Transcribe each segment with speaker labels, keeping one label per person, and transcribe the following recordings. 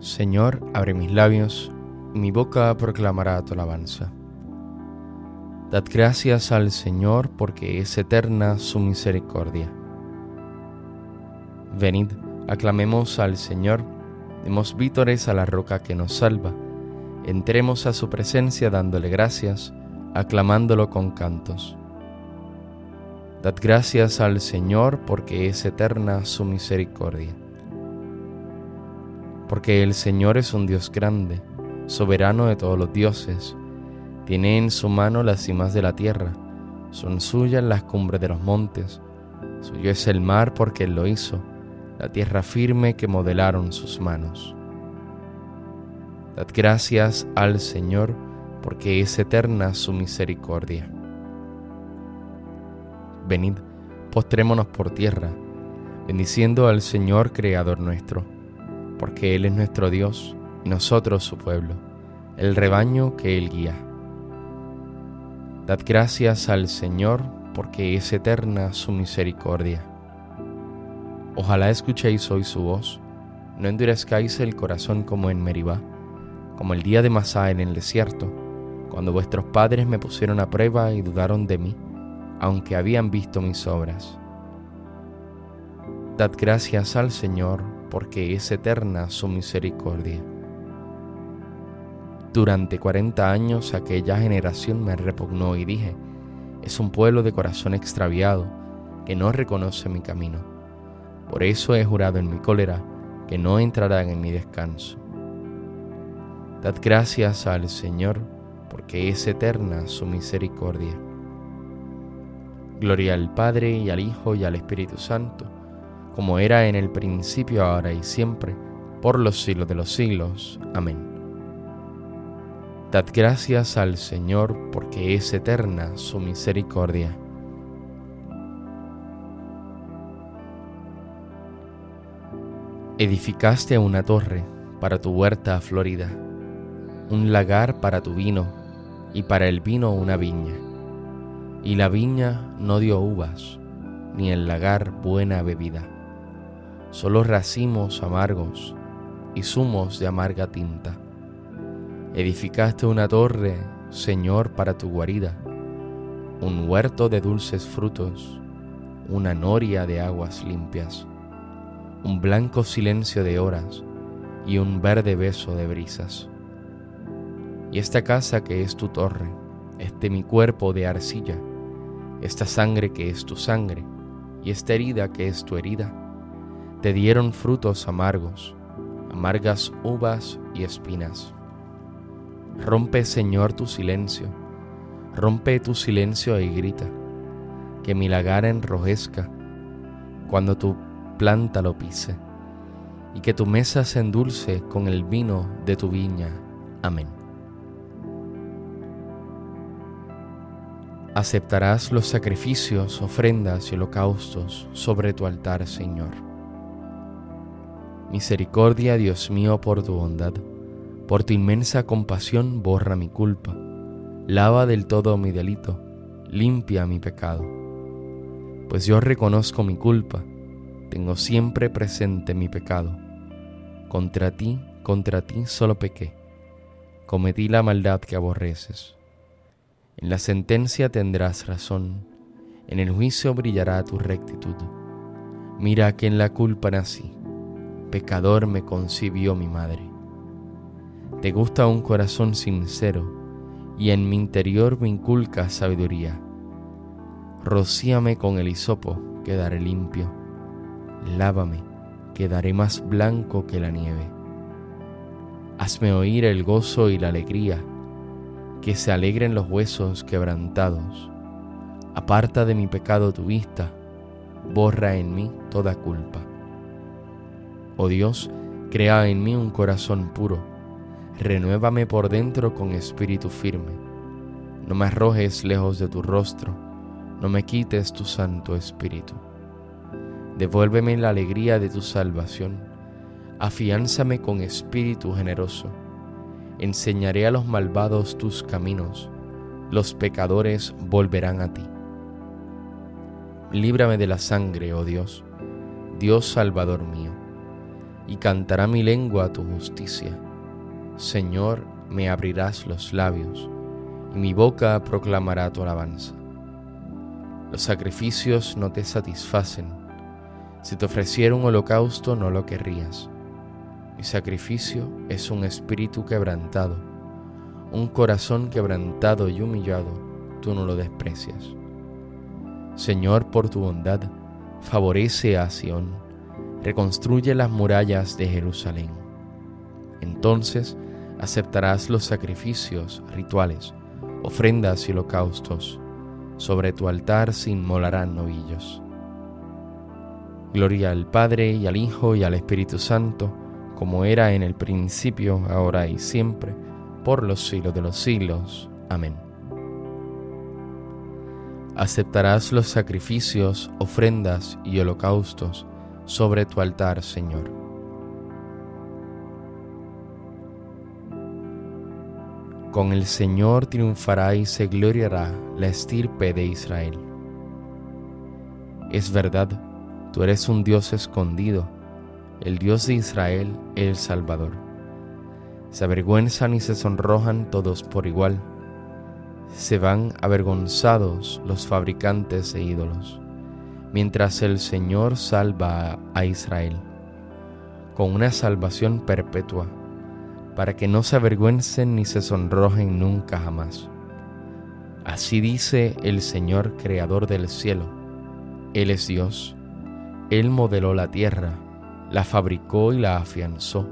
Speaker 1: Señor, abre mis labios, y mi boca proclamará tu alabanza. Dad gracias al Señor porque es eterna su misericordia. Venid, aclamemos al Señor, demos vítores a la roca que nos salva, entremos a su presencia dándole gracias, aclamándolo con cantos. Dad gracias al Señor porque es eterna su misericordia porque el Señor es un Dios grande, soberano de todos los dioses. Tiene en su mano las cimas de la tierra, son suyas las cumbres de los montes. Suyo es el mar porque Él lo hizo, la tierra firme que modelaron sus manos. Dad gracias al Señor porque es eterna su misericordia. Venid, postrémonos por tierra, bendiciendo al Señor Creador nuestro porque Él es nuestro Dios y nosotros su pueblo, el rebaño que Él guía. Dad gracias al Señor, porque es eterna su misericordia. Ojalá escuchéis hoy su voz, no endurezcáis el corazón como en Meribá, como el día de Masá en el desierto, cuando vuestros padres me pusieron a prueba y dudaron de mí, aunque habían visto mis obras. Dad gracias al Señor, porque es eterna su misericordia. Durante cuarenta años aquella generación me repugnó y dije, es un pueblo de corazón extraviado que no reconoce mi camino. Por eso he jurado en mi cólera que no entrarán en mi descanso. Dad gracias al Señor, porque es eterna su misericordia. Gloria al Padre y al Hijo y al Espíritu Santo como era en el principio, ahora y siempre, por los siglos de los siglos. Amén. Dad gracias al Señor porque es eterna su misericordia. Edificaste una torre para tu huerta florida, un lagar para tu vino y para el vino una viña. Y la viña no dio uvas, ni el lagar buena bebida solo racimos amargos y zumos de amarga tinta. Edificaste una torre, Señor, para tu guarida, un huerto de dulces frutos, una noria de aguas limpias, un blanco silencio de horas y un verde beso de brisas. Y esta casa que es tu torre, este mi cuerpo de arcilla, esta sangre que es tu sangre, y esta herida que es tu herida, te dieron frutos amargos, amargas uvas y espinas. Rompe, Señor, tu silencio, rompe tu silencio y grita, que mi lagar enrojezca cuando tu planta lo pise, y que tu mesa se endulce con el vino de tu viña. Amén. Aceptarás los sacrificios, ofrendas y holocaustos sobre tu altar, Señor Misericordia, Dios mío, por tu bondad, por tu inmensa compasión, borra mi culpa, lava del todo mi delito, limpia mi pecado. Pues yo reconozco mi culpa, tengo siempre presente mi pecado. Contra ti, contra ti solo pequé, cometí la maldad que aborreces. En la sentencia tendrás razón, en el juicio brillará tu rectitud. Mira que en la culpa nací pecador me concibió mi madre. Te gusta un corazón sincero y en mi interior me inculca sabiduría. Rocíame con el hisopo, quedaré limpio. Lávame, quedaré más blanco que la nieve. Hazme oír el gozo y la alegría, que se alegren los huesos quebrantados. Aparta de mi pecado tu vista, borra en mí toda culpa. Oh Dios, crea en mí un corazón puro, renuévame por dentro con espíritu firme. No me arrojes lejos de tu rostro, no me quites tu santo espíritu. Devuélveme la alegría de tu salvación, afiánzame con espíritu generoso. Enseñaré a los malvados tus caminos, los pecadores volverán a ti. Líbrame de la sangre, oh Dios, Dios Salvador mío y cantará mi lengua tu justicia. Señor, me abrirás los labios, y mi boca proclamará tu alabanza. Los sacrificios no te satisfacen. Si te ofreciera un holocausto no lo querrías. Mi sacrificio es un espíritu quebrantado, un corazón quebrantado y humillado, tú no lo desprecias. Señor, por tu bondad, favorece a Sión reconstruye las murallas de Jerusalén. Entonces aceptarás los sacrificios rituales, ofrendas y holocaustos. Sobre tu altar se inmolarán novillos. Gloria al Padre y al Hijo y al Espíritu Santo, como era en el principio, ahora y siempre, por los siglos de los siglos. Amén. Aceptarás los sacrificios, ofrendas y holocaustos sobre tu altar, Señor. Con el Señor triunfará y se gloriará la estirpe de Israel. Es verdad, tú eres un Dios escondido, el Dios de Israel, el Salvador. Se avergüenzan y se sonrojan todos por igual. Se van avergonzados los fabricantes de ídolos mientras el Señor salva a Israel con una salvación perpetua, para que no se avergüencen ni se sonrojen nunca jamás. Así dice el Señor Creador del cielo. Él es Dios. Él modeló la tierra, la fabricó y la afianzó.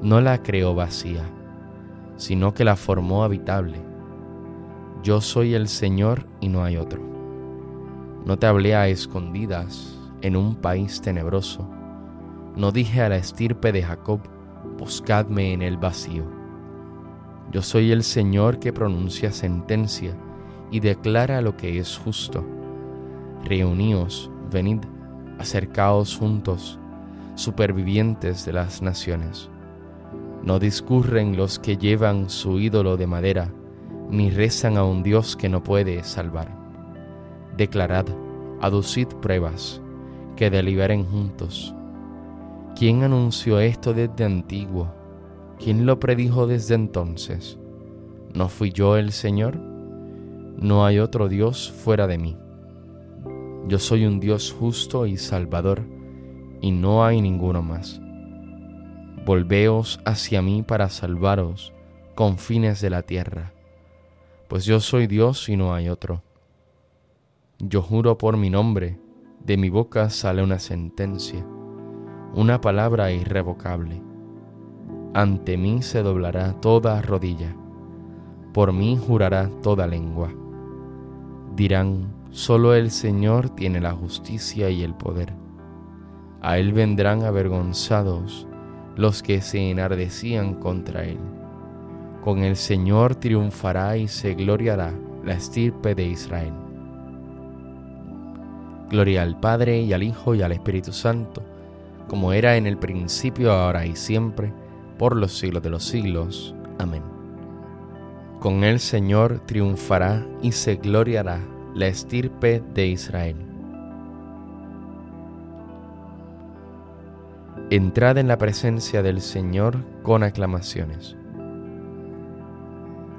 Speaker 1: No la creó vacía, sino que la formó habitable. Yo soy el Señor y no hay otro. No te hablé a escondidas en un país tenebroso. No dije a la estirpe de Jacob, buscadme en el vacío. Yo soy el Señor que pronuncia sentencia y declara lo que es justo. Reuníos, venid, acercaos juntos, supervivientes de las naciones. No discurren los que llevan su ídolo de madera, ni rezan a un Dios que no puede salvar declarad, aducid pruebas, que deliberen juntos. ¿Quién anunció esto desde antiguo? ¿Quién lo predijo desde entonces? ¿No fui yo el Señor? No hay otro Dios fuera de mí. Yo soy un Dios justo y salvador, y no hay ninguno más. Volveos hacia mí para salvaros, con fines de la tierra, pues yo soy Dios y no hay otro. Yo juro por mi nombre, de mi boca sale una sentencia, una palabra irrevocable. Ante mí se doblará toda rodilla, por mí jurará toda lengua. Dirán, solo el Señor tiene la justicia y el poder. A Él vendrán avergonzados los que se enardecían contra Él. Con el Señor triunfará y se gloriará la estirpe de Israel. Gloria al Padre y al Hijo y al Espíritu Santo, como era en el principio, ahora y siempre, por los siglos de los siglos. Amén. Con el Señor triunfará y se gloriará la estirpe de Israel. Entrad en la presencia del Señor con aclamaciones.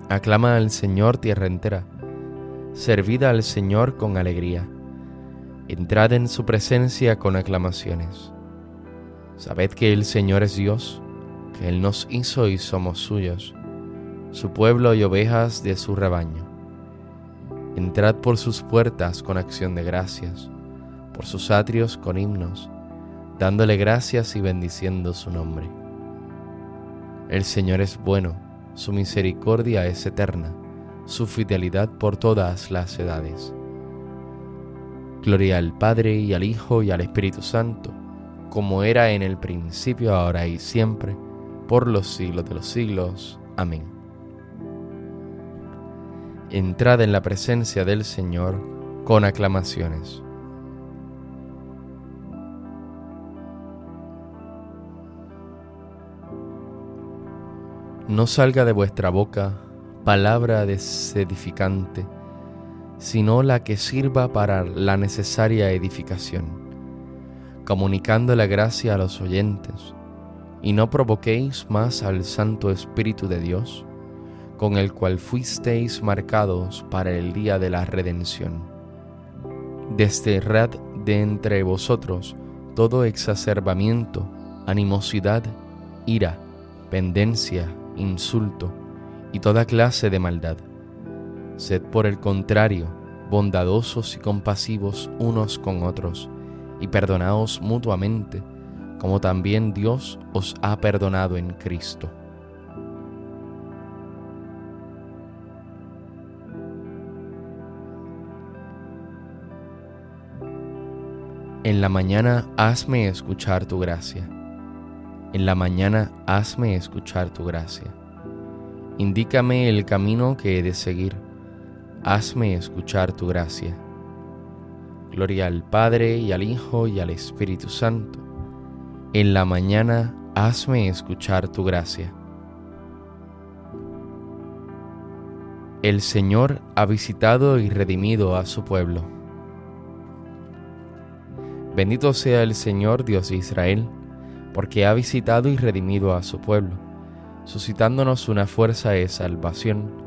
Speaker 1: Aclama al Señor tierra entera, servida al Señor con alegría entrad en su presencia con aclamaciones. Sabed que el Señor es Dios, que Él nos hizo y somos suyos, su pueblo y ovejas de su rebaño. Entrad por sus puertas con acción de gracias, por sus atrios con himnos, dándole gracias y bendiciendo su nombre. El Señor es bueno, su misericordia es eterna, su fidelidad por todas las edades. Gloria al Padre y al Hijo y al Espíritu Santo, como era en el principio, ahora y siempre, por los siglos de los siglos. Amén. Entrad en la presencia del Señor con aclamaciones. No salga de vuestra boca palabra desedificante sino la que sirva para la necesaria edificación, comunicando la gracia a los oyentes, y no provoquéis más al Santo Espíritu de Dios, con el cual fuisteis marcados para el día de la redención. Desterrad de entre vosotros todo exacerbamiento, animosidad, ira, pendencia, insulto y toda clase de maldad. Sed por el contrario bondadosos y compasivos unos con otros, y perdonaos mutuamente, como también Dios os ha perdonado en Cristo. En la mañana hazme escuchar tu gracia. En la mañana hazme escuchar tu gracia. Indícame el camino que he de seguir. Hazme escuchar tu gracia. Gloria al Padre y al Hijo y al Espíritu Santo en la mañana hazme escuchar tu gracia. El Señor ha visitado y redimido a su pueblo. Bendito sea el Señor Dios de Israel, porque ha visitado y redimido a su pueblo, suscitándonos una fuerza de salvación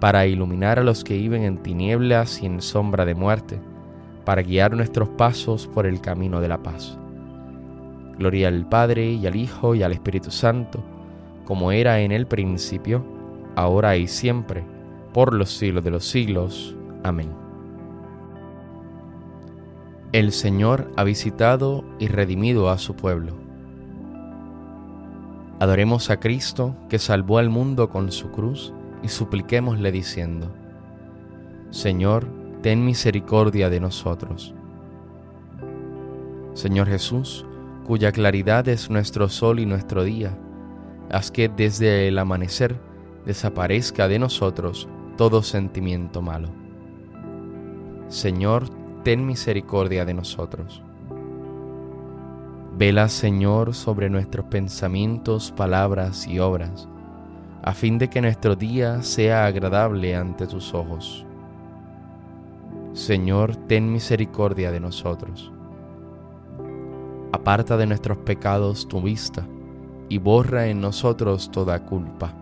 Speaker 1: para iluminar a los que viven en tinieblas y en sombra de muerte, para guiar nuestros pasos por el camino de la paz. Gloria al Padre y al Hijo y al Espíritu Santo, como era en el principio, ahora y siempre, por los siglos de los siglos. Amén. El Señor ha visitado y redimido a su pueblo. Adoremos a Cristo que salvó al mundo con su cruz y supliquémosle diciendo, Señor, ten misericordia de nosotros. Señor Jesús, cuya claridad es nuestro sol y nuestro día, haz que desde el amanecer desaparezca de nosotros todo sentimiento malo. Señor, ten misericordia de nosotros. Vela, Señor, sobre nuestros pensamientos, palabras y obras, a fin de que nuestro día sea agradable ante tus ojos. Señor, ten misericordia de nosotros Aparta de nuestros pecados tu vista y borra en nosotros toda culpa.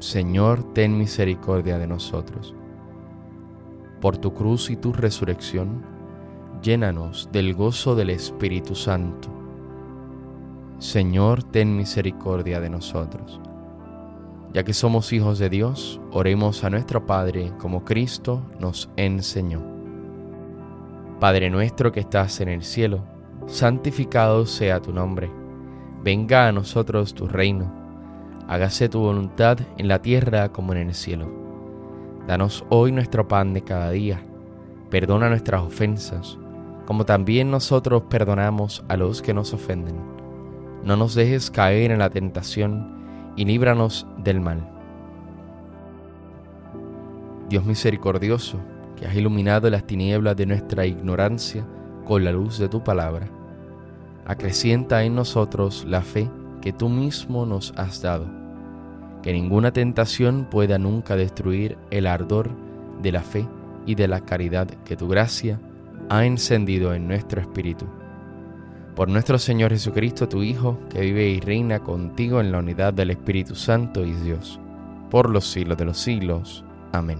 Speaker 1: Señor, ten misericordia de nosotros. Por tu cruz y tu resurrección, llénanos del gozo del Espíritu Santo. Señor, ten misericordia de nosotros. Ya que somos hijos de Dios, oremos a nuestro Padre como Cristo nos enseñó. Padre nuestro que estás en el cielo, santificado sea tu nombre. Venga a nosotros tu reino. Hágase tu voluntad en la tierra como en el cielo. Danos hoy nuestro pan de cada día. Perdona nuestras ofensas, como también nosotros perdonamos a los que nos ofenden. No nos dejes caer en la tentación y líbranos del mal. Dios misericordioso, que has iluminado las tinieblas de nuestra ignorancia con la luz de tu palabra. Acrecienta en nosotros la fe que tú mismo nos has dado, que ninguna tentación pueda nunca destruir el ardor de la fe y de la caridad que tu gracia ha encendido en nuestro espíritu. Por nuestro Señor Jesucristo, tu Hijo, que vive y reina contigo en la unidad del Espíritu Santo y Dios, por los siglos de los siglos. Amén.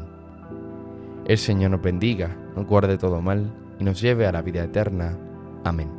Speaker 1: El Señor nos bendiga, nos guarde todo mal y nos lleve a la vida eterna. Amén.